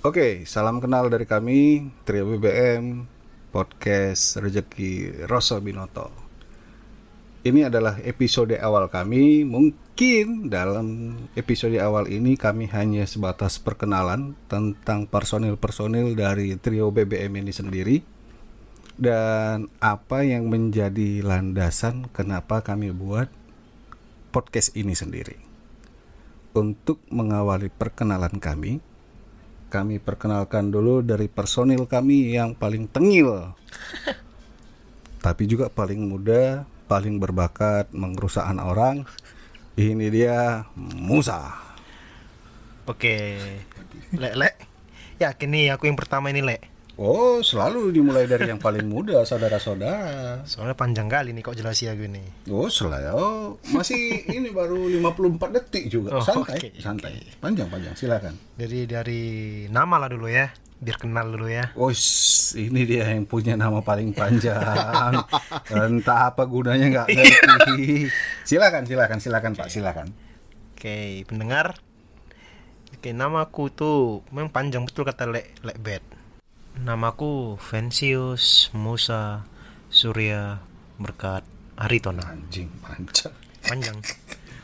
Oke, salam kenal dari kami Trio BBM Podcast Rezeki Rosso Binoto. Ini adalah episode awal kami. Mungkin dalam episode awal ini kami hanya sebatas perkenalan tentang personil-personil dari Trio BBM ini sendiri dan apa yang menjadi landasan kenapa kami buat podcast ini sendiri. Untuk mengawali perkenalan kami, kami perkenalkan dulu dari personil kami yang paling tengil. Tapi juga paling muda, paling berbakat mengerusak anak orang. Ini dia Musa. Oke. Lek, lek. Yakin nih aku yang pertama ini, Lek. Oh, selalu dimulai dari yang paling muda, saudara-saudara. Soalnya panjang kali nih kok jelas ya gue nih. Oh, selalu. Oh, masih ini baru 54 detik juga. Oh, santai, oke, santai. Panjang-panjang, silakan. Jadi dari nama lah dulu ya, biar kenal dulu ya. Oh, ini dia yang punya nama paling panjang. Entah apa gunanya nggak ngerti. Silakan, silakan, silakan Pak, silakan. Oke, pendengar. Oke, namaku tuh memang panjang betul kata Lek Lek Bet. Namaku Vensius Musa Surya Berkat Haritona. Anjing, panjang. Panjang.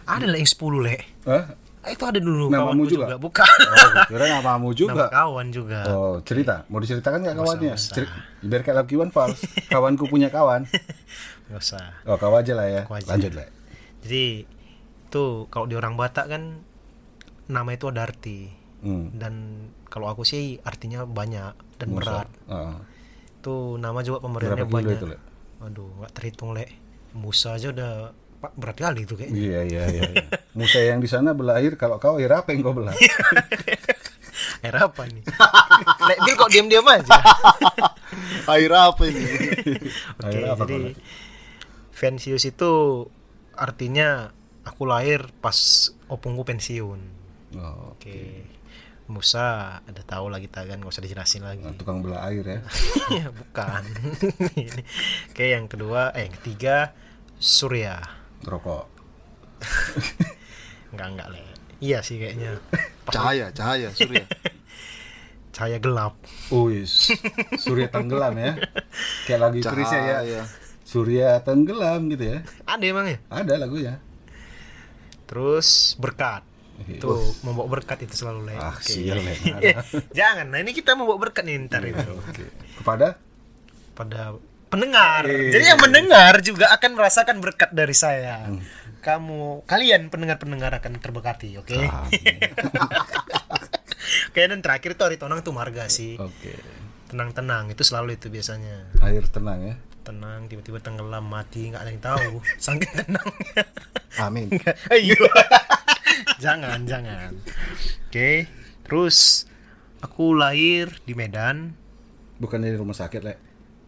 Ada Lek yang 10 Lek. Hah? Ah, Itu ada dulu Namamu kawanku juga? juga. Bukan. Oh, kira namamu Nama juga. kawan juga. Oh, cerita. Mau diceritakan nggak kawannya? nggak usah. Ceri- Biar kayak Lucky One Fals. Kawanku punya kawan. Nggak usah. Oh, kau aja lah ya. Aja. Lanjut lah. Jadi itu kalau di orang Batak kan nama itu ada arti Hmm. dan kalau aku sih artinya banyak dan Musa. berat. Itu nama juga Berapa pemberiannya kilo banyak. itu? Aduh, nggak terhitung lek. Musa aja udah pak berat kali itu kayaknya. Iya, iya, iya. iya. Musa yang di sana belair kalau kau air apa yang kau belah? Air apa nih? lek Bil kok diam-diam aja. Air apa ini? Oke, apa jadi? Vensius itu artinya aku lahir pas opungku pensiun. Oh, Oke. Musa ada tahu lah kita kan, nggak usah dijelasin lagi. Nah, tukang belah air ya. ya bukan Ini. oke yang kedua eh yang ketiga Surya Rokok. enggak enggak le iya sih kayaknya Cahaya, cahaya, surya. cahaya gelap Uis. Surya tenggelam ya. Kayak lagi Krisya ya. Cahaya. Surya tenggelam gitu ya. ada emang ya Ada lagunya. terus berkat Iya. Itu membawa berkat itu selalu le Ah, sial ya. Eh, jangan nah ini kita membawa berkat nih ntar itu Oke. Kepada? Pada pendengar. Eh. jadi yang mendengar juga akan merasakan berkat dari saya. Kamu kalian pendengar-pendengar akan terberkati oke? Oke dan terakhir itu hari tonang tuh marga sih. Oke. tenang-tenang itu selalu itu biasanya. Air tenang ya. tenang tiba-tiba tenggelam mati nggak ada yang tahu. Saking tenangnya. Amin. ayo jangan jangan. Oke terus aku lahir di Medan. Bukan dari rumah sakit, Le.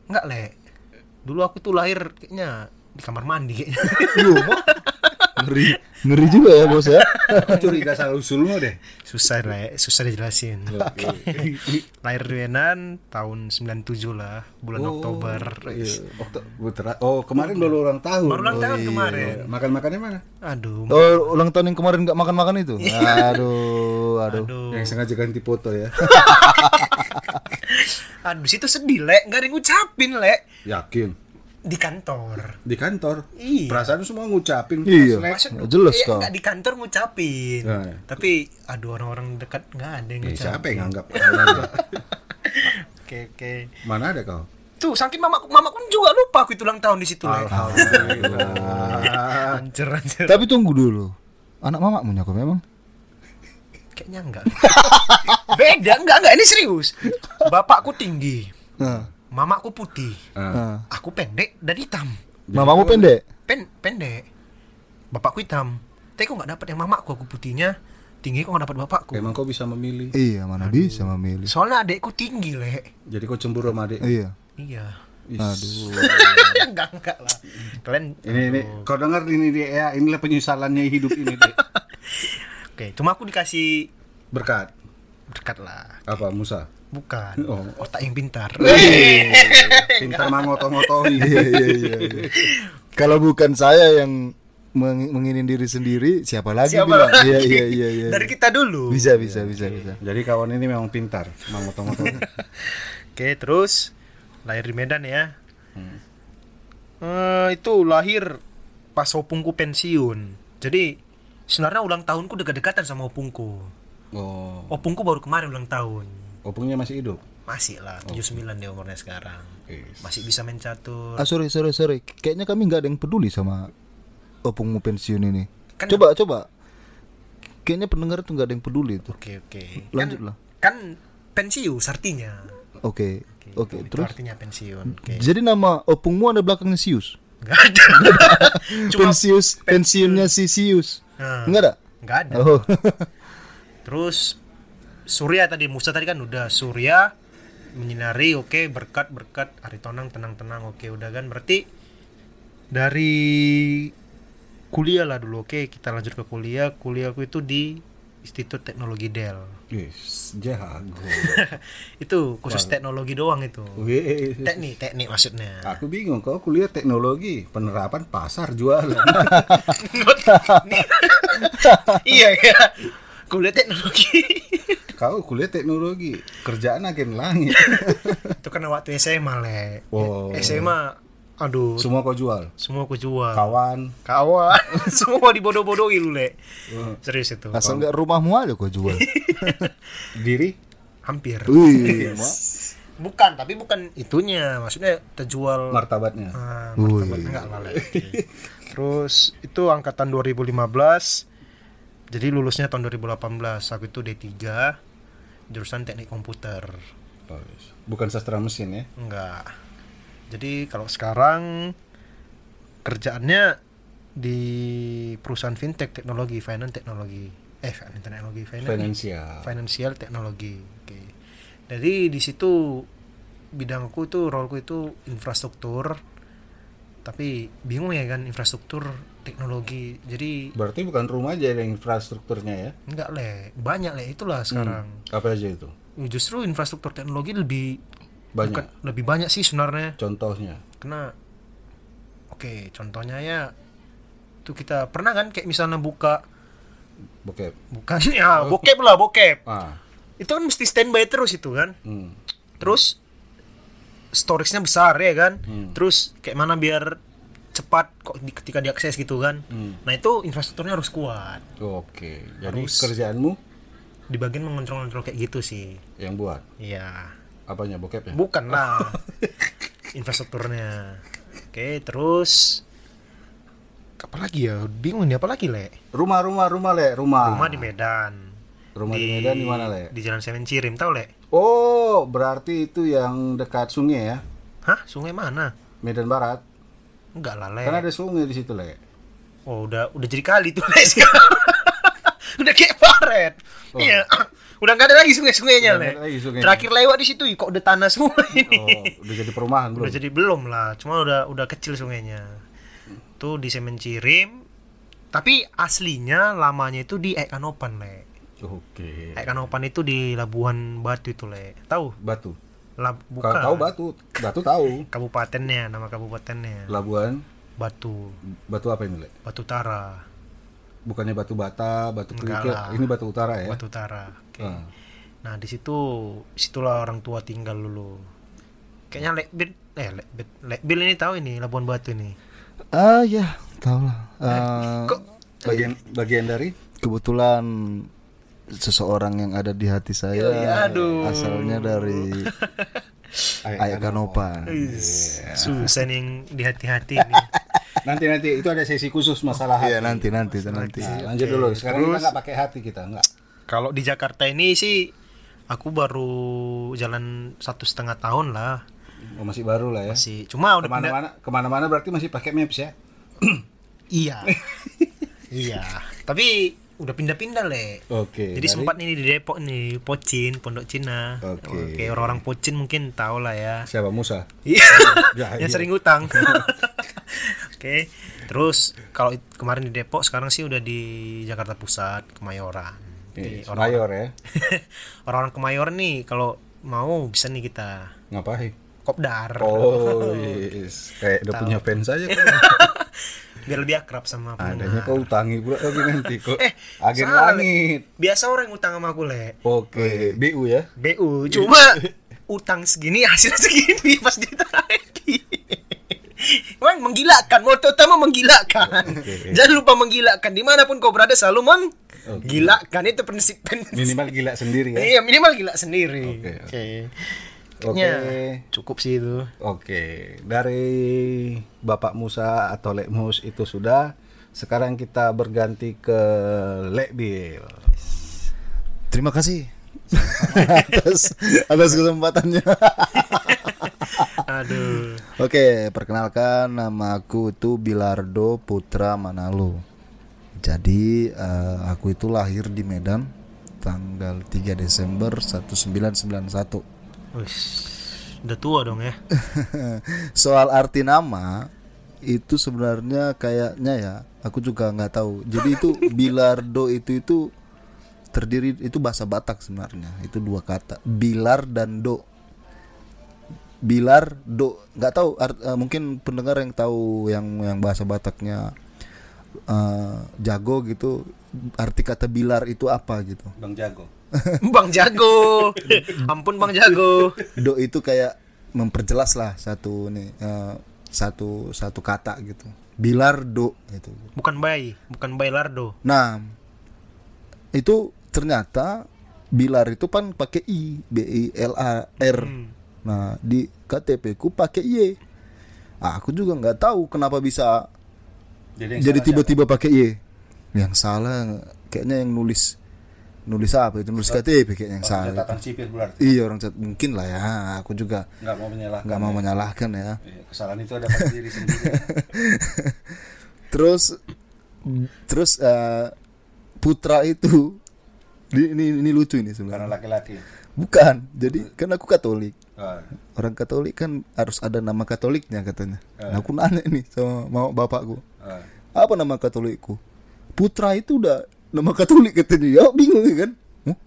nggak le. Dulu aku tuh lahir kayaknya di kamar mandi kayaknya Ngeri, ngeri juga ya bos ya. Curiga salah usulmu deh. susah le susah dijelasin lahir di Medan tahun 97 lah bulan Oktober Iya. Okto- Oh, kemarin baru ulang tahun. baru ulang tahun kemarin Makan-makannya mana? aduh Oh, ulang tahun yang kemarin nggak makan-makan itu? Aduh, aduh. aduh Yang sengaja ganti foto ya. aduh situ sedih le nggak ada yang ngucapin le Yakin. Di kantor Di kantor. Iya. Perasaan semua ngucapin. Iya. Maksud, Jelas iya, kau. nggak di kantor ngucapin Nah, iya. tapi aduh orang-orang dekat nggak ada yang Eh, ngucapin siapa yang nganggap? oke oke Mana ada kau? tuh saking mamaku mamaku juga lupa aku itu ulang tahun di situ. Alhamdulillah. Anjir, anjir. Tapi tunggu dulu. Anak mamamu kok memang? kayaknya enggak beda enggak enggak ini serius bapakku tinggi Nah, mamaku putih nah. aku pendek dan hitam Mamamu pendek? pen pendek bapakku hitam tapi kok nggak dapat yang mamaku aku putihnya tinggi kok nggak dapat bapakku Emang kau bisa memilih. Iya, mana bisa memilih. soalnya adekku tinggi le Jadi kau cemburu sama adik. Iya. iya Is. Aduh. enggak enggak lah kalian Ini ini kau dengar ini dia ya, inilah penyesalannya hidup ini. Dek. oke cuma aku dikasih Berkat. berkat lah Apa Musa? Bukan Oh. otak yang pintar Pintar mangoto-ngotohi. Iya, iya, iya. iya. Kalau bukan saya yang meng- menginin diri sendiri, siapa lagi Siapa bilang? lagi? Iya iya iya iya. Dari kita dulu. Bisa bisa bisa bisa. Jadi kawan ini memang pintar, mau moto-moto. Oke, terus lahir di Medan ya. Eh, itu lahir pas opungku pensiun. Jadi sebenarnya ulang tahunku dekat-dekatan sama opungku. oh, Opungku baru kemarin ulang tahun. Opungnya masih hidup. Masih lah, 79 dia umurnya sekarang. Yes. Masih bisa main catur. Ah sorry sorry sorry. Kayaknya kami nggak ada yang peduli sama opungmu pensiun ini. Kan- coba coba. Kayaknya pendengar tuh nggak ada yang peduli tuh. Oke, oke. Lanjutlah. Kan, kan pensius artinya. Oke oke Itu terus. artinya pensiun. Oke. Jadi nama opungmu ada belakangnya Sius. Gak ada. Cuma Pensius pensiunnya si Sius. Enggak ada. nggak ada. Oh. Terus Surya tadi Musa tadi kan udah Surya menyinari oke berkat berkat hari tonang tenang tenang oke udah kan. Berarti dari kuliah lah dulu oke kita lanjut ke kuliah. Kuliahku itu di Institut Teknologi Dell. Yes, jago. itu khusus teknologi doang itu. Teknik teknik maksudnya. Aku bingung, kau kuliah teknologi, penerapan pasar jualan. iya ya kuliah teknologi kau kuliah teknologi, kerjaan agen langit. itu kan waktu SMA le Oh. SMA aduh Semua kau jual. semua aku jual Kawan, kawan semua dibodoh-bodohi lu le Oh. serius itu Asal nggak rumahmu aja kau jual. diri. hampir Wih. bukan tapi bukan itunya maksudnya terjual martabatnya. Ah, martabat enggak lah Le. terus itu angkatan 2015 jadi lulusnya tahun 2018 aku itu D3 jurusan teknik komputer Bagus. Bukan sastra mesin ya. enggak jadi kalau sekarang kerjaannya di perusahaan fintech teknologi finance teknologi eh finance teknologi finance Finansial. financial teknologi oke jadi di situ bidangku itu roleku itu infrastruktur tapi bingung ya kan infrastruktur teknologi jadi Berarti bukan rumah aja yang infrastrukturnya ya. enggak le banyak le itulah sekarang Apa aja itu? justru infrastruktur teknologi lebih Banyak. bukan- lebih banyak sih sebenarnya Contohnya. karena oke contohnya ya tuh kita pernah kan kayak misalnya buka Bokep. bukan ya bokep lah bokep Ah. itu kan mesti standby terus itu kan Hmm. terus storage-nya besar ya kan Hmm. terus kayak mana biar cepat kok di, ketika diakses gitu kan Hmm. nah itu infrastrukturnya harus kuat Oke. Jadi Harus. kerjaanmu di bagian mengontrol-kontrol kayak gitu sih yang buat iya apanya bokep ya? bukan lah infrastrukturnya oke terus apa lagi ya bingung nih apa lagi le Rumah rumah rumah le rumah. rumah di Medan Rumah di Medan di mana le? di Jalan Semen Cirim tau le Oh berarti itu yang dekat sungai ya? hah sungai mana Medan Barat. enggak lah le Kan ada sungai di situ le. Oh udah udah jadi kali tuh Le, udah kayak paret. Oh. Iya. udah nggak ada lagi sungai-sungainya le. lagi sungainya. Terakhir lewat di situ kok udah tanah semua ini. Oh udah jadi perumahan belum? Udah jadi belum lah, cuma udah udah kecil sungainya. Tuh di Semen Cirim. Tapi aslinya lamanya itu di Ekanopan le. Oke. Ekanopan itu di Labuhan Batu itu le. Tahu? Batu. Lab, bukan. tahu batu, batu tahu. Kabupatennya, nama kabupatennya. Labuan, Batu, batu apa ini le? Batu Utara, Bukannya batu bata, batu kerikil. Ini batu utara ya? Batu Utara. Oke. Ah. Nah di situ situlah orang tua tinggal dulu. Kayaknya Lekbil, eh Lekbil, Lekbil ini tahu ini Labuan Batu nih. Ah ya, tahu lah. Ah, Kok Bagian bagian dari kebetulan seseorang yang ada di hati saya Ya, aduh. asalnya dari Ayak Kanopan. susah nih yang di hati-hati nih. Nanti nanti itu ada sesi khusus masalah hati. Iya nanti nanti nanti. Nah, lanjut dulu. Sekarang kita nggak pakai hati kita nggak. Kalau di Jakarta ini sih aku baru jalan satu setengah tahun lah Oh, masih baru lah ya. sih. Cuma udah. Ke mana-mana, ke mana-mana berarti masih pakai maps ya? Iya. iya. Tapi udah pindah-pindah le. Oke. Jadi sempat nih di Depok nih, Pocin, Pondok Cina. Oke. Oke, orang-orang Pocin mungkin tahu lah ya. siapa Musa? Iya. Ya, yang iya. sering utang. Oke. Terus kalau kemarin di Depok, sekarang sih udah di Jakarta Pusat, Kemayoran. Jadi Iya, orang Mayor ya. orang Kemayoran nih kalau mau bisa nih kita Ngapain? kopdar. Oh, yes. kayak udah punya fans aja kan. Biar lebih akrab sama Adanya pendengar. kau utangi pula lagi nanti kok. Eh, Agen salah, langit. Biasa orang utang sama aku, Le. Oke, BU ya. BU, cuma utang segini hasil segini pas ditagih. Memang menggilakan, moto utama menggilakan. Oke. Jangan lupa menggilakan di mana pun kau berada selalu menggilakan itu prinsip Minimal gila sendiri ya. Iya minimal gila sendiri. Oke, Oke. Oke. Kayaknya cukup sih itu. Oke, dari Bapak Musa atau Lek Mus itu sudah. Sekarang kita berganti ke Lek Bil. Terima kasih atas atas kesempatannya. Aduh. Oke, perkenalkan nama aku itu Bilardo Putra Manalo. Jadi eh, aku itu lahir di Medan tanggal 3 Desember 1991. Wis, udah tua dong ya. Soal arti nama itu sebenarnya kayaknya ya aku juga nggak tahu. Jadi itu Bilardo itu itu terdiri itu bahasa Batak sebenarnya. Itu dua kata, Bilar dan Do. Bilar Do nggak tahu art- eh, mungkin pendengar yang tahu yang yang bahasa Bataknya eh, jago gitu arti kata bilar itu apa gitu. Bang Jago. Bang Jago. Ampun Bang Jago. Do itu kayak memperjelas lah satu nih eh, satu satu kata gitu. Bilar do gitu. Bukan bayi, bukan bayi Lardo. Nah, itu ternyata bilar itu kan pakai i, b i l a r. Nah, di KTP ku pakai y. Ah, aku juga nggak tahu kenapa bisa Jadi, jadi tiba-tiba pakai y. Yang salah kayaknya yang nulis nulis apa itu nulis KTP kayaknya yang salah. catatan sipil berarti Iya orang cat mungkin lah ya. Aku juga nggak mau menyalahkan. nggak mau menyalahkan ya. Iya, Kesalahan itu ada pada diri sendiri. Terus terus eh, putra itu ini, ini ini lucu ini Karena sebenarnya. laki-laki. Bukan. Jadi kan aku Katolik. Ah, Orang Katolik kan harus ada nama Katoliknya katanya. Nah, aku nanya nih sama mau bapakku. ah. Apa nama Katolikku? Putra itu udah nama Katolik katanya. Ya bingung ya kan? Huh?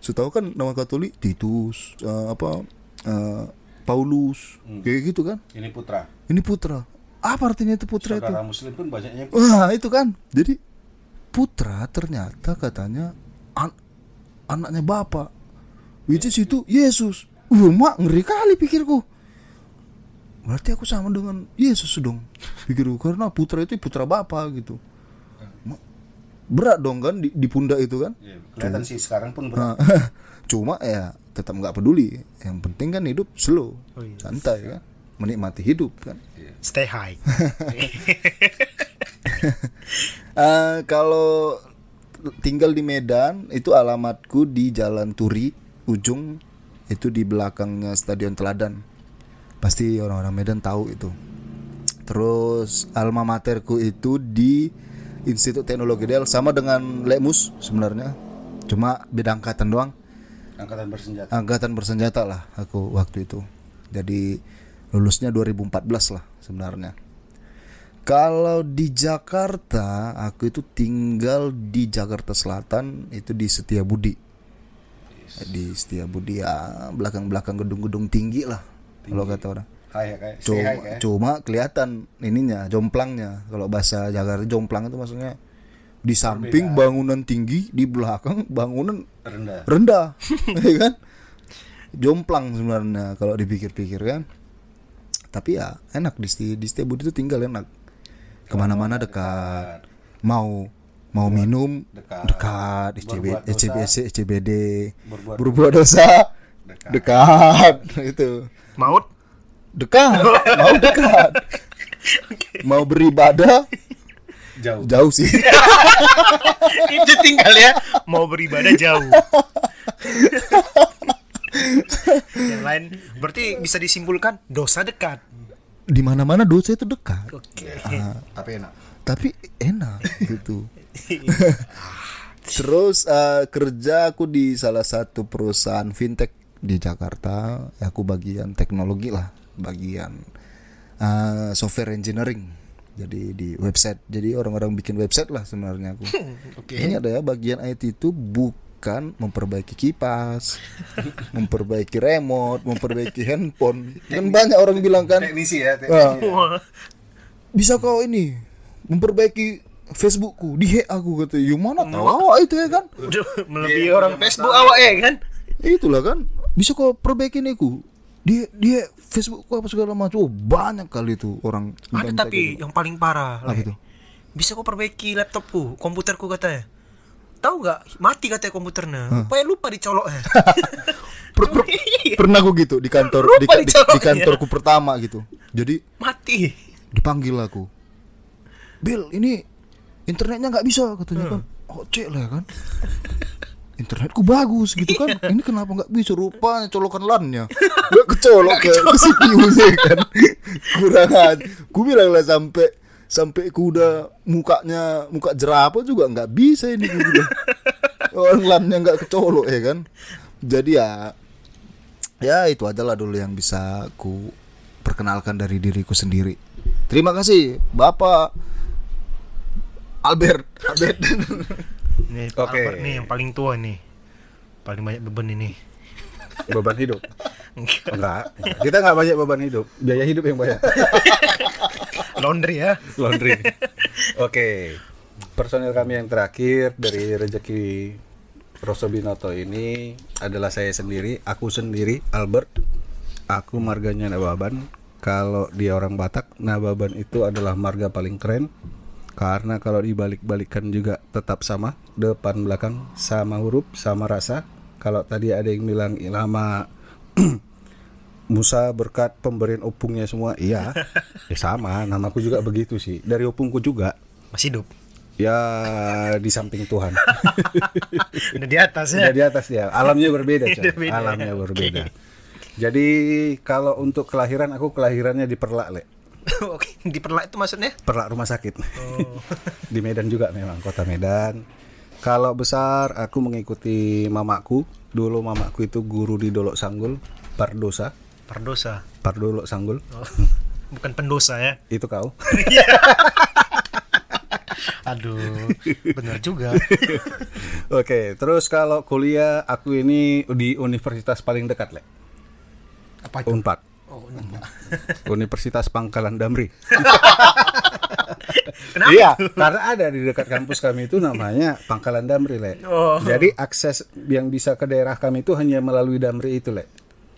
Setahu kan nama Katolik Titus eh, apa eh, Paulus kayak gitu kan. Ini putra. Ini putra. Apa artinya itu putra itu? Saudara Muslim pun banyaknya Wah itu kan Jadi Putra ternyata katanya an- Anaknya bapak Which is itu Yesus Uh mak ngeri kali pikirku Berarti aku sama dengan Yesus dong Pikirku Karena putra itu putra bapak gitu Berat dong kan di, di pundak itu kan Iya, kelihatan sih sekarang pun berat. Nah, Cuma ya tetap nggak peduli Yang penting kan hidup slow Oh, iya. Santai kan Menikmati hidup kan Stay high. Eh, kalau tinggal di Medan itu alamatku di Jalan Turi ujung itu di belakangnya Stadion Teladan. Pasti orang-orang Medan tahu itu. Terus alma materku itu di Institut Teknologi Del sama dengan Lemus sebenarnya. Cuma beda angkatan doang. Angkatan bersenjata. Angkatan bersenjata lah aku waktu itu. Jadi lulusnya 2014 lah sebenarnya. Kalau di Jakarta, aku itu tinggal di Jakarta Selatan, itu di Setiabudi. Di Setiabudi ya belakang-belakang gedung-gedung tinggi lah kalau kata orang. Hai ya kayak Cuma, high kayak. cuma kelihatan ininya, jomplangnya. Kalau bahasa Jakarta jomplang itu maksudnya di samping bangunan tinggi, di belakang bangunan rendah. rendah ya kan jomplang sebenarnya kalau dipikir-pikir kan tapi ya enak di di Setiabudi itu tinggal enak ke mana-mana dekat mau mau minum Dekat. dekat SCB, Berbuat dosa. SCBC SCBD Berbuat berbuat dosa Dekat. dekat itu Maut? Dekat mau dekat mau beribadah Jauh. jauh sih Itu tinggal ya. Mau beribadah jauh. Yang lain berarti bisa disimpulkan dosa dekat. di mana-mana dosa itu dekat Oke. Tapi enak. tapi enak gitu terus eh, kerja aku di salah satu perusahaan fintech di Jakarta Ya, aku bagian teknologi lah bagian eh, software engineering jadi di website jadi orang-orang bikin website lah sebenarnya aku Oke. ini ada ya bagian IT itu bukan memperbaiki kipas memperbaiki remote memperbaiki handphone kan banyak orang bilang kan Teknisi ya. Teknisi. Wah. bisa kau ini memperbaiki Facebookku di hack aku kata yang mana tahu awak itu ya kan Udah melebihi orang Facebook awak ya kan? itulah kan bisa kau perbaikin aku dia dia Facebookku apa segala macam oh, banyak kali itu orang Ada tapi kayak yang paling parah. Apa Le. itu? Bisa kau perbaiki laptopku, komputerku katanya. Tahu nggak? Mati katanya komputernya. Supaya lupa dicolok ya. Per- per- pernah aku gitu di kantor Lupa di, di, di kantorku pertama gitu jadi Mati. dipanggil aku Bill ini internetnya nggak bisa katanya kan oh cek lah ya kan internetku bagus gitu kan. Ini kenapa nggak bisa? Rupanya colokan lannya. Nggak kecolok ke, ke CPU-nya kan. Kurang aja ku bilang lah sampai sampai ku udah mukanya muka jerapah juga nggak bisa ini ku bilang. Orang lannya nggak kecolok ya kan? Jadi ya ya itu adalah dulu yang bisa ku perkenalkan dari diriku sendiri. Terima kasih bapak Albert. Albert Nih, Oke. Albert nih yang paling tua nih. Paling banyak beban ini. beban hidup? Enggak. Kita nggak banyak beban hidup. Biaya hidup yang banyak. Laundry ya. laundry. Oke. Personil kami yang terakhir dari rezeki Rosso Binoto ini adalah saya sendiri aku sendiri Albert. Aku marganya Nababan. Kalau dia orang Batak Nababan itu adalah marga paling keren karena kalau dibalik-balikan juga tetap sama depan belakang sama huruf sama rasa. Kalau tadi ada yang bilang nama Musa berkat pemberian opungnya semua. Iya. Ya sama namaku juga begitu sih. Dari opungku juga. Masih hidup. ya di samping Tuhan. Udah di atas ya. Udah di atas ya alamnya berbeda coy. Alamnya berbeda. Jadi kalau untuk kelahiran aku kelahirannya di Perlak le Oke, di perlak itu maksudnya? Perlak rumah sakit Oh. di Medan juga memang kota Medan kalau besar aku mengikuti mamaku dulu mamaku itu guru di Dolok Sanggul Pardosa Perdosa. Pardolok Sanggul Oh. Bukan pendosa ya. itu kau Aduh, benar juga. Oke, terus kalau kuliah aku ini di universitas paling dekat, Le. Apa itu? Unpad. Universitas Pangkalan Damri. Kenapa? Iya, karena ada di dekat kampus kami itu namanya Pangkalan Damri, Le. Oh. Jadi akses yang bisa ke daerah kami itu hanya melalui Damri itu, Le.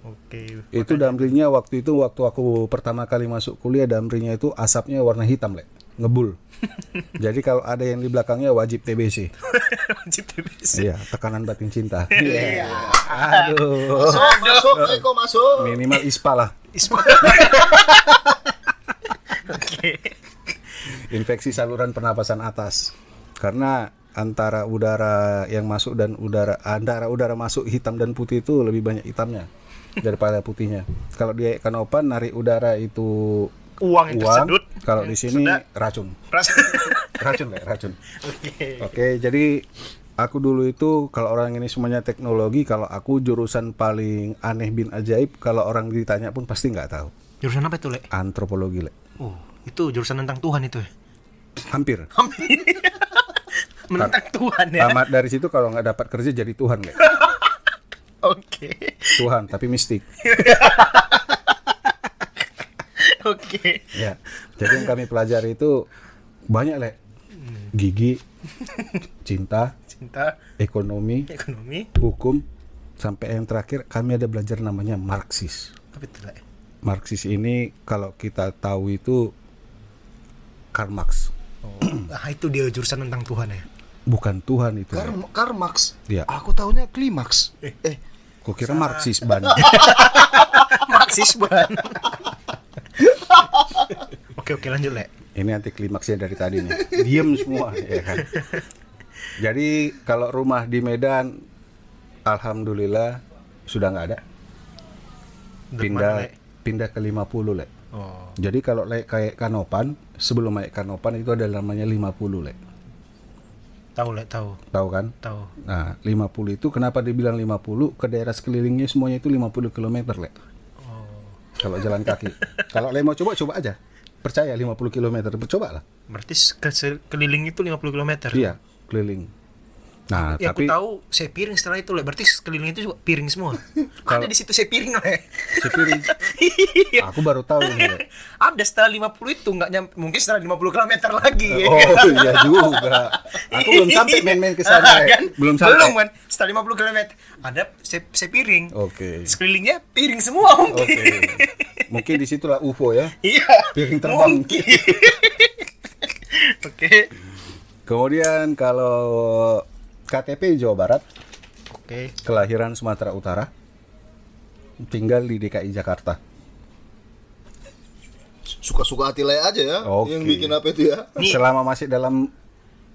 Oke. Itu Damrinya waktu itu waktu aku pertama kali masuk kuliah Damrinya itu asapnya warna hitam, Le. Ngebul. Jadi kalau ada yang di belakangnya wajib TBC. Wajib TBC. Iya, tekanan batin cinta. Iya. Aduh. masuk masuk Eko masuk Minimal ISPA lah. Oke. infeksi saluran pernapasan atas karena antara udara yang masuk dan udara antara udara masuk hitam dan putih itu lebih banyak hitamnya daripada putihnya kalau di kanopan narik udara itu Uang uang sedut. kalau di sini Sudah. racun racun ya racun Oke. oke jadi aku dulu itu kalau orang ini semuanya teknologi kalau aku jurusan paling aneh bin ajaib kalau orang ditanya pun pasti nggak tahu Jurusan apa itu, Le? antropologi le Oh, itu jurusan tentang Tuhan itu ya. hampir Menentang Tuhan ya. Tamat dari situ kalau nggak dapat kerja jadi Tuhan le Oke. Tuhan tapi mistik Oke. ya jadi yang kami pelajari itu banyak le gigi cinta Cinta, ekonomi ekonomi, hukum sampai yang terakhir kami ada belajar namanya Marxis apa itu, Le? Marxis ini kalau kita tahu itu Karl Marx Oh, ah, itu dia jurusan tentang Tuhan ya. bukan Tuhan itu Kar Le. Karmax Iya. aku tahunya klimaks eh Kok kira Marxis ban Marxis ban. oke, oke lanjut, Le. ini anti klimaksnya dari tadi nih diem semua ya kan jadi kalau rumah di Medan alhamdulillah sudah nggak ada. Pindah ke mana, Le? pindah ke 50 le Oh, jadi kalau le, kayak kanopan sebelum naik kanopan itu ada namanya 50 le tahu, Le, tahu. tahu kan? Tahu. nah 50 itu kenapa dibilang 50 ke daerah sekelilingnya semuanya itu 50 km le Oh, kalau jalan kaki. Kalau le mau coba coba aja. Percaya 50 km coba lah berarti ke- keliling itu 50 km. Iya, keliling. Nah, Ya tapi aku tahu saya piring setelah itu, Le. Berarti sekeliling itu juga piring semua. Ada di situ saya piring, Le. si piring. Iya. Aku baru tahu nih. Ada setelah 50 itu nggak nyampe mungkin setelah 50 km lagi. Oh iya juga. Aku belum sampai main-main ke sana. ya. kan? Belum sampai. Belum kan? Setelah 50 km ada saya, saya piring. Oke. Sekelilingnya piring semua mungkin. Oke. Mungkin di situlah UFO ya. Iya. Piring terbang. Mungkin. Oke. Kemudian kalau KTP Jawa Barat, Oke. kelahiran Sumatera Utara, tinggal di DKI Jakarta. Suka-suka hati lay aja ya. Oke. Yang bikin apa itu ya? Selama masih dalam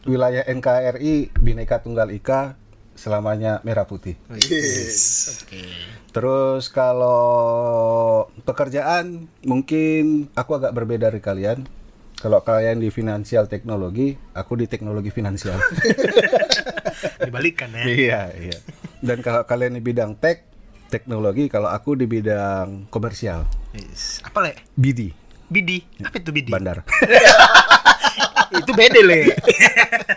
wilayah NKRI Bhinneka Tunggal Ika, selamanya merah putih. Yes. Oke. Terus kalau pekerjaan mungkin aku agak berbeda dari kalian. Kalau kalian di finansial teknologi, aku di teknologi finansial. Dibalikkan ya. iya, iya. Dan kalau kalian di bidang tech, teknologi, kalau aku di bidang komersial, Yes. Apa le? BD, Bidi. Apa itu bidi? bandar. itu beda le.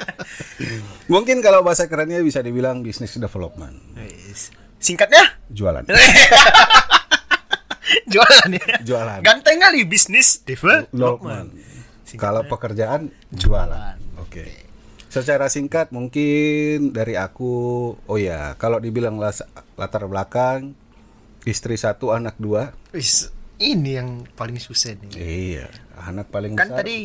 Mungkin kalau bahasa kerennya bisa dibilang business development, Yes. Singkatnya? jualan. Jualan ya. Jualan. Ganteng kali bisnis development. Kalau pekerjaan jualan. Oke. Secara singkat mungkin dari aku, oh ya, kalau dibilang latar belakang istri satu anak dua, ini yang paling susah nih. iya, anak paling Kan besar. tadi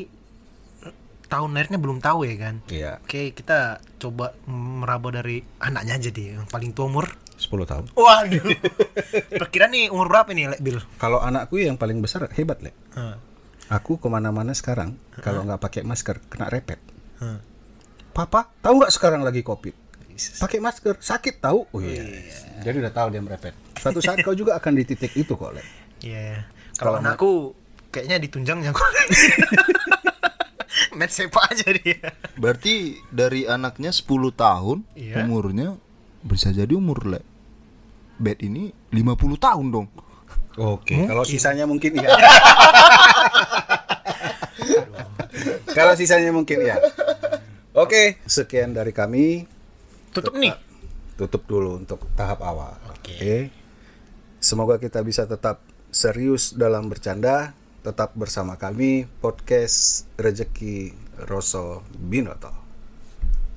tahun lahirnya belum tahu ya kan. Iya, Oke, kita coba meraba dari anaknya aja deh, yang paling tua umur. 10 tahun. Waduh. Perkiraan nih umur berapa nih, Lek Bill? Kalau anakku yang paling besar hebat, Le. Hah. Aku ke mana-mana sekarang kalau nggak pakai masker kena repet. Hah. Papa, tahu nggak sekarang lagi covid? Pakai masker, sakit tahu? Oh iya. Jadi udah tahu dia merepet. Suatu saat kau juga akan di titik itu kok, Le. Iya. Kalau Kalau anakku kayaknya ditunjangnya kok. Match sepak aja dia. Berarti dari anaknya 10 tahun Iya. umurnya bisa jadi umur le. Bed ini 50 tahun dong. Oke, kalau sisanya mungkin iya. kalau sisanya mungkin iya. Oke, sekian dari kami. Tutup nih. Tutup dulu untuk tahap awal. Oke. Oke. Semoga kita bisa tetap serius dalam bercanda, tetap bersama kami podcast Rezeki Roso Binoto.